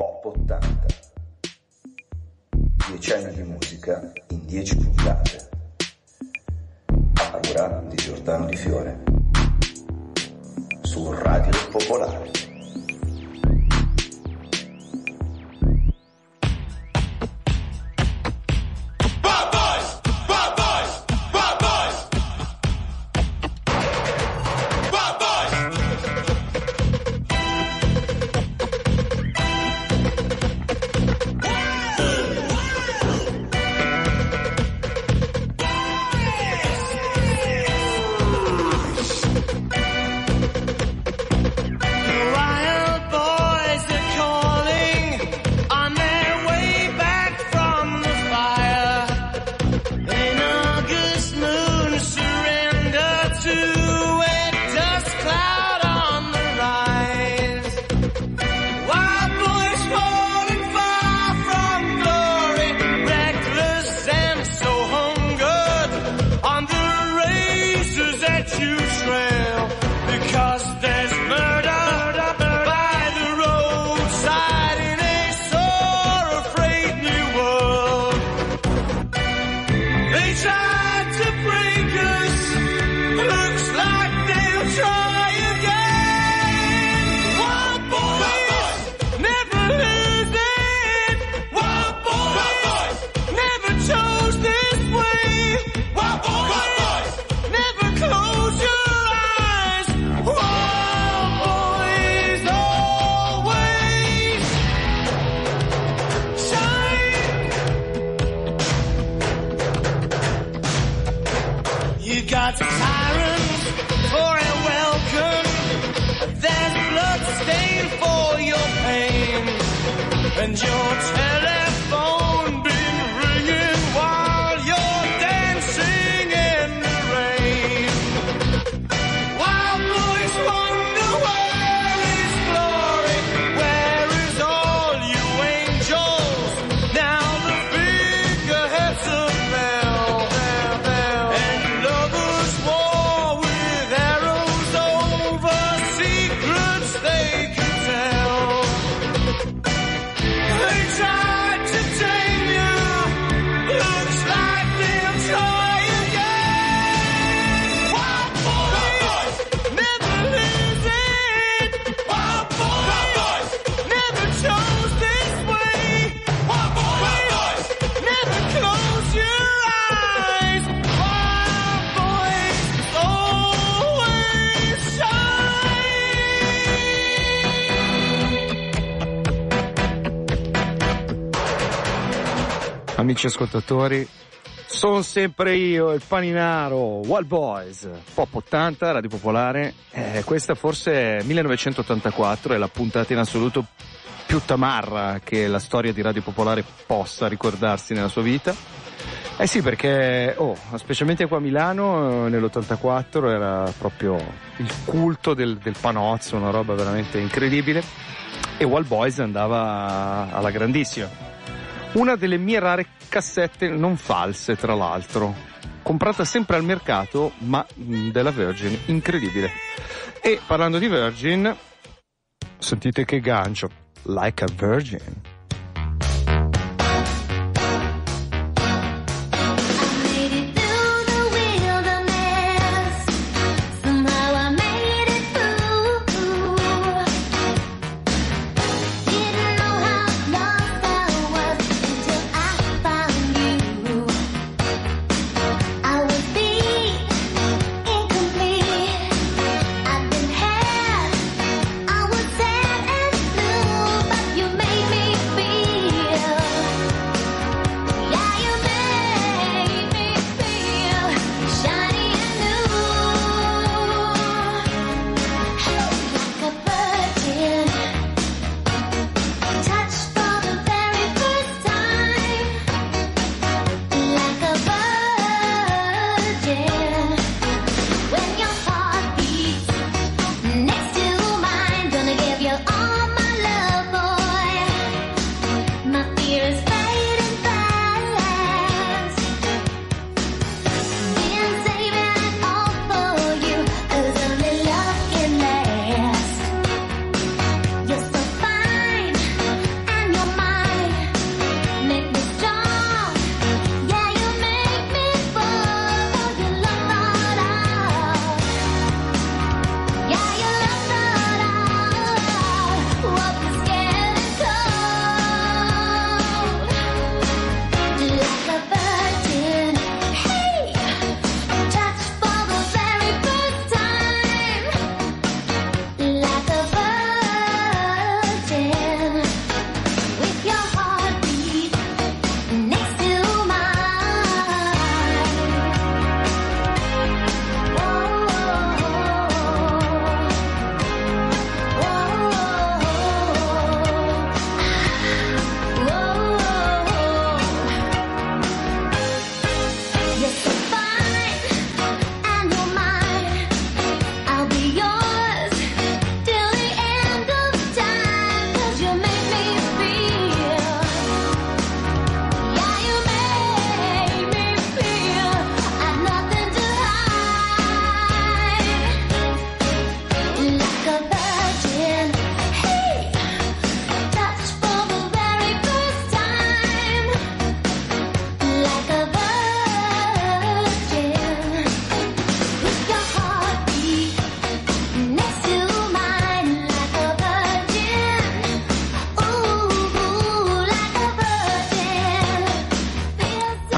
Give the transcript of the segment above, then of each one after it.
Pop 80. 10 anni di musica in 10 puntate. A cura di Giordano Di Fiore. Su Radio Popolare. Amici ascoltatori, sono sempre io, il paninaro, Wild Boys, Pop 80, Radio Popolare. Eh, questa forse è 1984, è la puntata in assoluto più tamarra che la storia di Radio Popolare possa ricordarsi nella sua vita. Eh sì, perché, oh, specialmente qua a Milano, eh, nell'84 era proprio il culto del, del panozzo, una roba veramente incredibile. E Wild Boys andava alla grandissima. Una delle mie rare cassette non false, tra l'altro. Comprata sempre al mercato, ma mh, della Virgin, incredibile. E parlando di Virgin, sentite che gancio. Like a Virgin.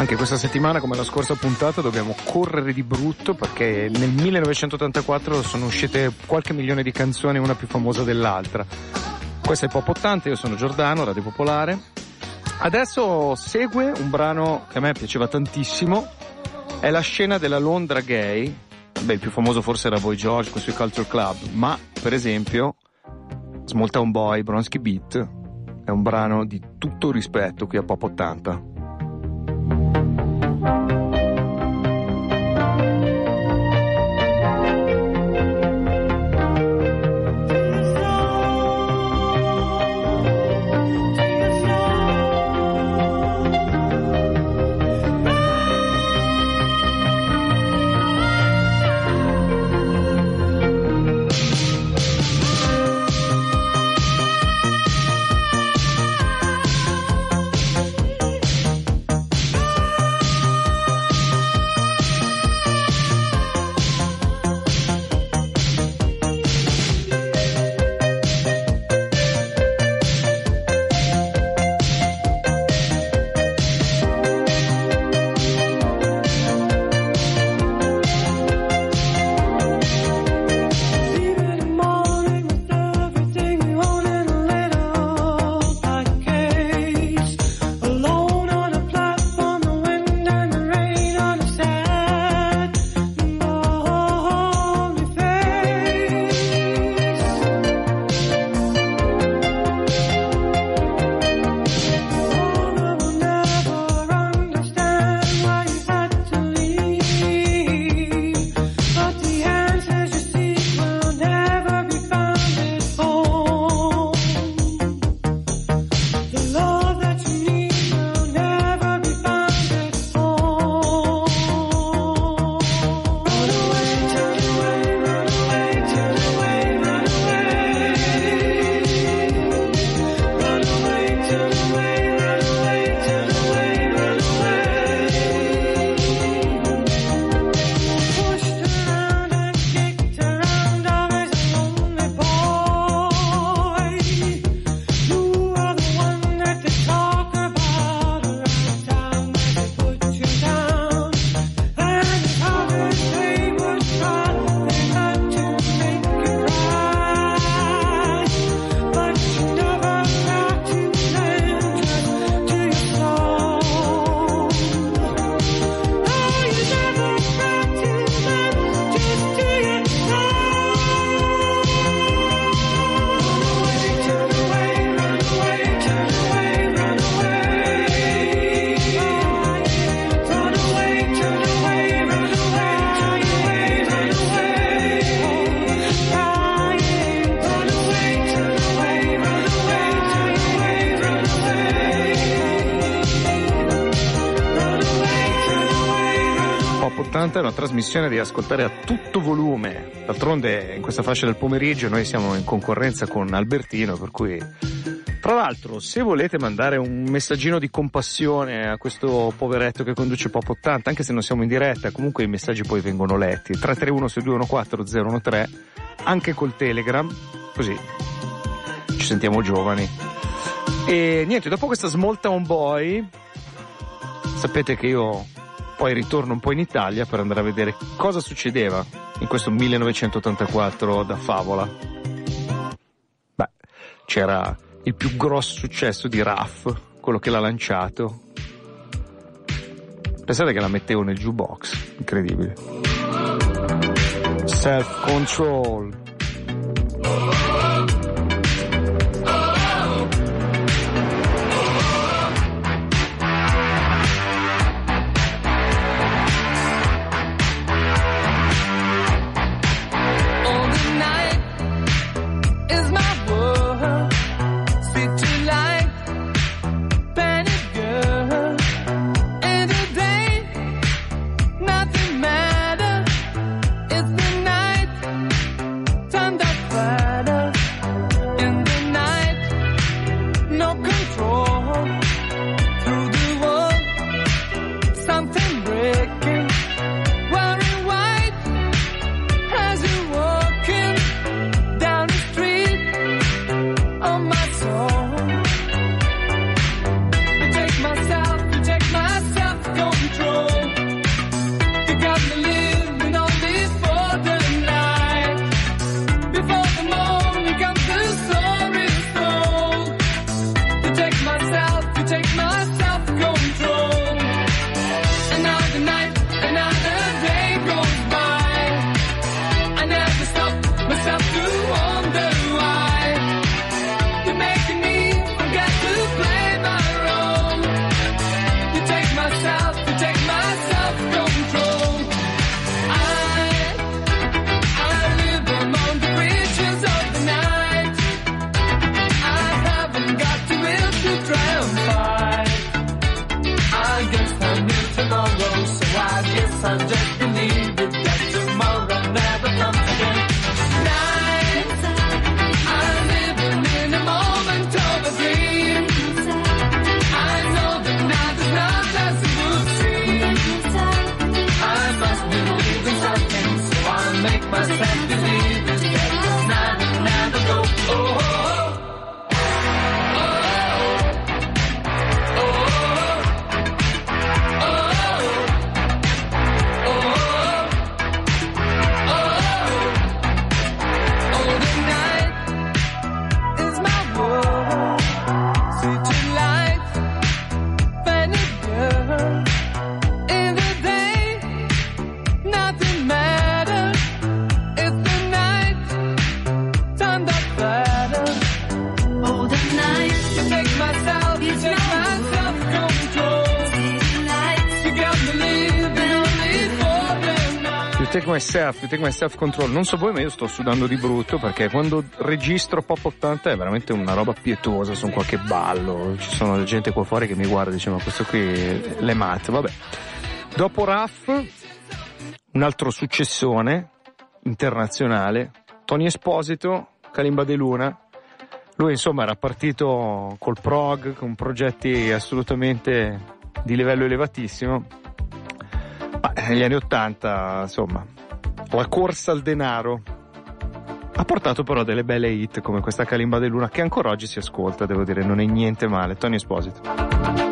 Anche questa settimana, come la scorsa puntata, dobbiamo correre di brutto perché nel 1984 sono uscite qualche milione di canzoni, una più famosa dell'altra. Questo è Pop 80, io sono Giordano, Radio Popolare. Adesso segue un brano che a me piaceva tantissimo, è la scena della Londra gay. Beh, il più famoso forse era Boy George con i suoi Culture Club, ma per esempio Small Town Boy, Bronski Beat è un brano di tutto rispetto qui a Pop 80. thank you 80 è una trasmissione da ascoltare a tutto volume. D'altronde in questa fascia del pomeriggio noi siamo in concorrenza con Albertino, per cui tra l'altro, se volete mandare un messaggino di compassione a questo poveretto che conduce Pop 80, anche se non siamo in diretta, comunque i messaggi poi vengono letti. 331 6214 013, anche col Telegram, così ci sentiamo giovani. E niente, dopo questa Small Town Boy, sapete che io poi ritorno un po' in Italia per andare a vedere cosa succedeva in questo 1984 da Favola. Beh, c'era il più grosso successo di Raff, quello che l'ha lanciato. Pensate che la mettevo nel jukebox, incredibile. Self control. I myself, you take myself control. Non so voi, ma io sto sudando di brutto perché quando registro Pop 80 è veramente una roba pietosa, sono qualche ballo. Ci sono gente qua fuori che mi guarda e dice ma questo qui le matte, vabbè. Dopo RAF, un altro successone internazionale, Tony Esposito, Kalimba De Luna. Lui insomma era partito col prog, con progetti assolutamente di livello elevatissimo. Ma negli anni Ottanta, insomma, la corsa al denaro ha portato però delle belle hit come questa Kalimba De Luna che ancora oggi si ascolta, devo dire, non è niente male. Tony Esposito.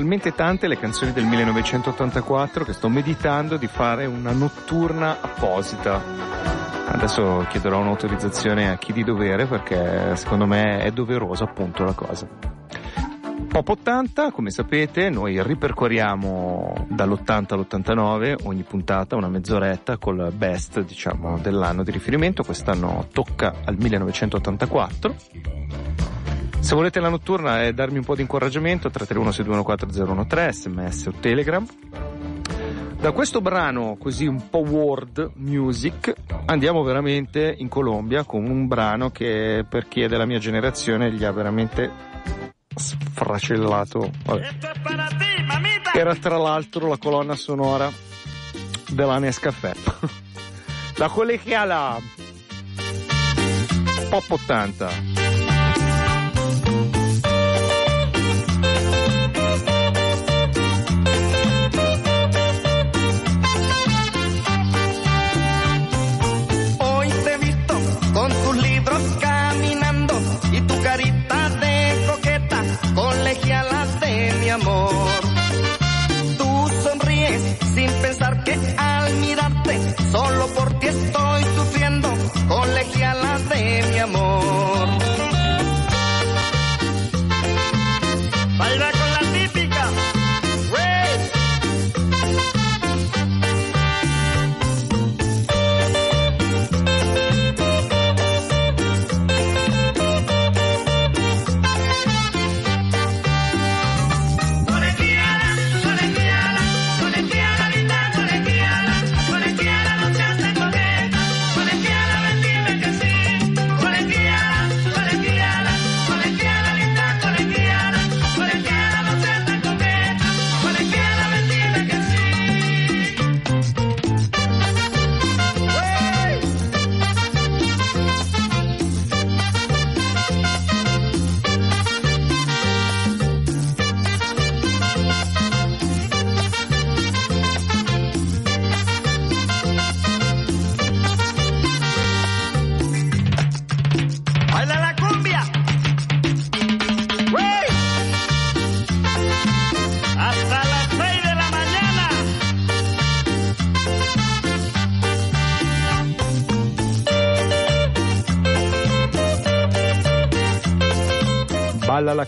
Talmente tante le canzoni del 1984 che sto meditando di fare una notturna apposita. Adesso chiederò un'autorizzazione a chi di dovere perché secondo me è doverosa appunto la cosa. Pop 80, come sapete, noi ripercorriamo dall'80 all'89 ogni puntata, una mezz'oretta col best, diciamo, dell'anno di riferimento. Quest'anno tocca al 1984. Se volete la notturna e darmi un po' di incoraggiamento, 331-621-4013, sms o telegram. Da questo brano, così un po' world music, andiamo veramente in Colombia con un brano che per chi è della mia generazione gli ha veramente sfracellato. Vabbè. Era tra l'altro la colonna sonora della Nescafè. la collegiala Pop 80.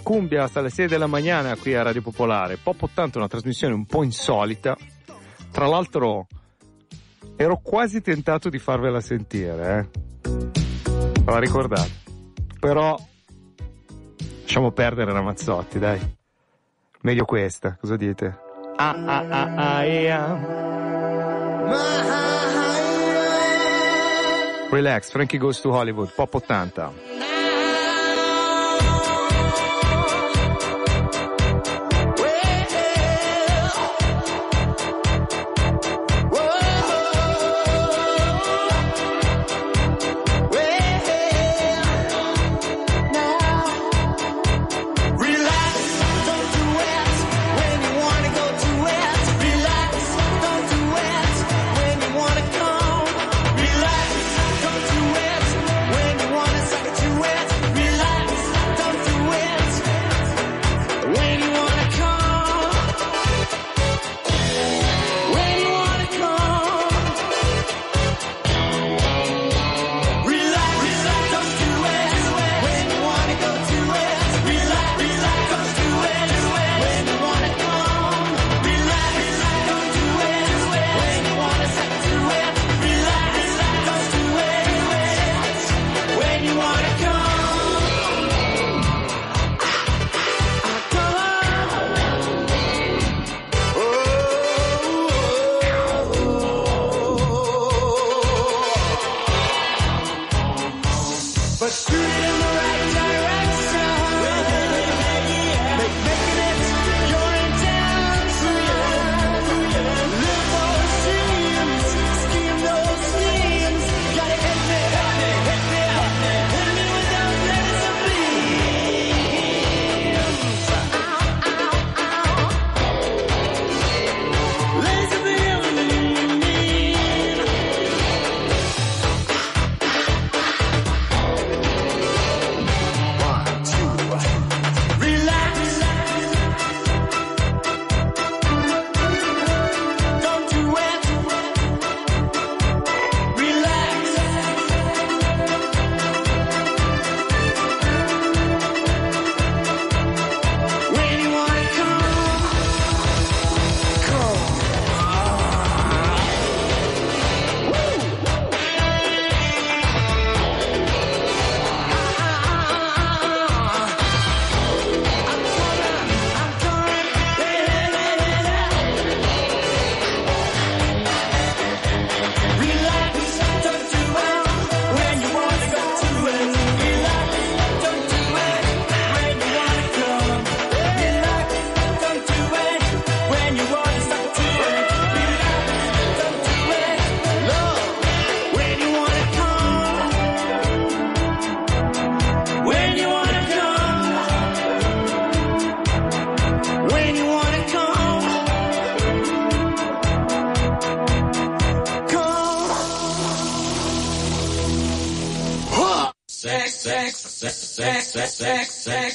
cumbia hasta le 6 della mattina qui a Radio Popolare. Pop 80 è una trasmissione un po' insolita. Tra l'altro ero quasi tentato di farvela sentire, eh. La ricordate. Però lasciamo perdere Ramazzotti, dai. Meglio questa, cosa dite? Ah ah ah ah yeah. Relax, Frankie Goes to Hollywood, Pop 80.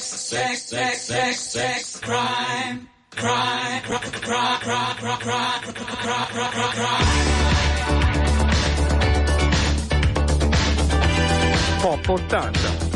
Sex, sex, sex, sex, sex, crime, crime, crime, crime, crime, crime, crime, crime, crime, crime. Pop 80.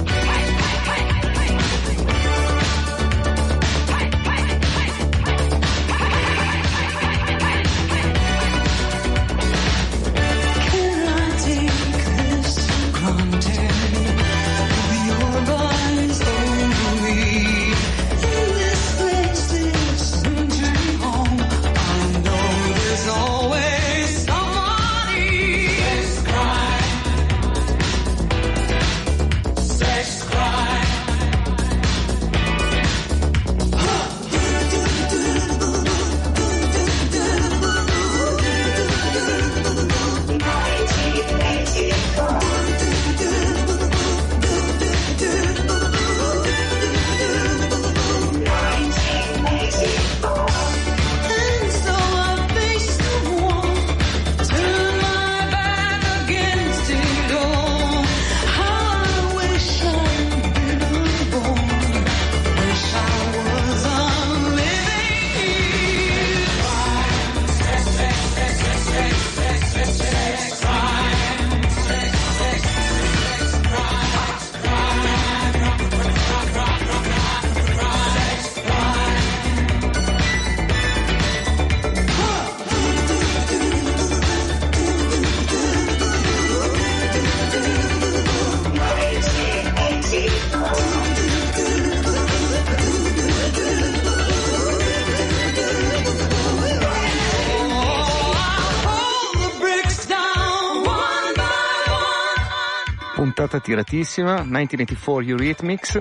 Puntata tiratissima, 1984 Eurythmics.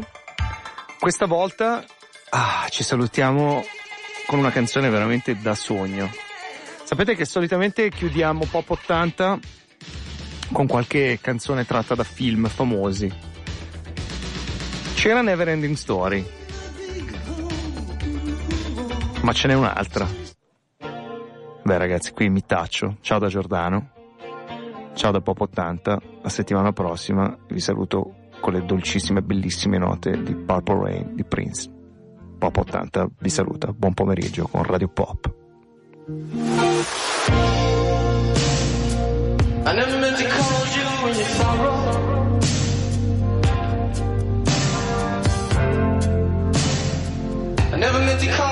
Questa volta ah, ci salutiamo con una canzone veramente da sogno. Sapete che solitamente chiudiamo Pop 80 con qualche canzone tratta da film famosi. C'era Neverending Story, ma ce n'è un'altra. Beh ragazzi, qui mi taccio. Ciao da Giordano. Ciao da Pop 80, la settimana prossima vi saluto con le dolcissime e bellissime note di Purple Rain di Prince. Pop 80 vi saluta, buon pomeriggio con Radio Pop. I never meant to call you when you're sorrow. I never meant to call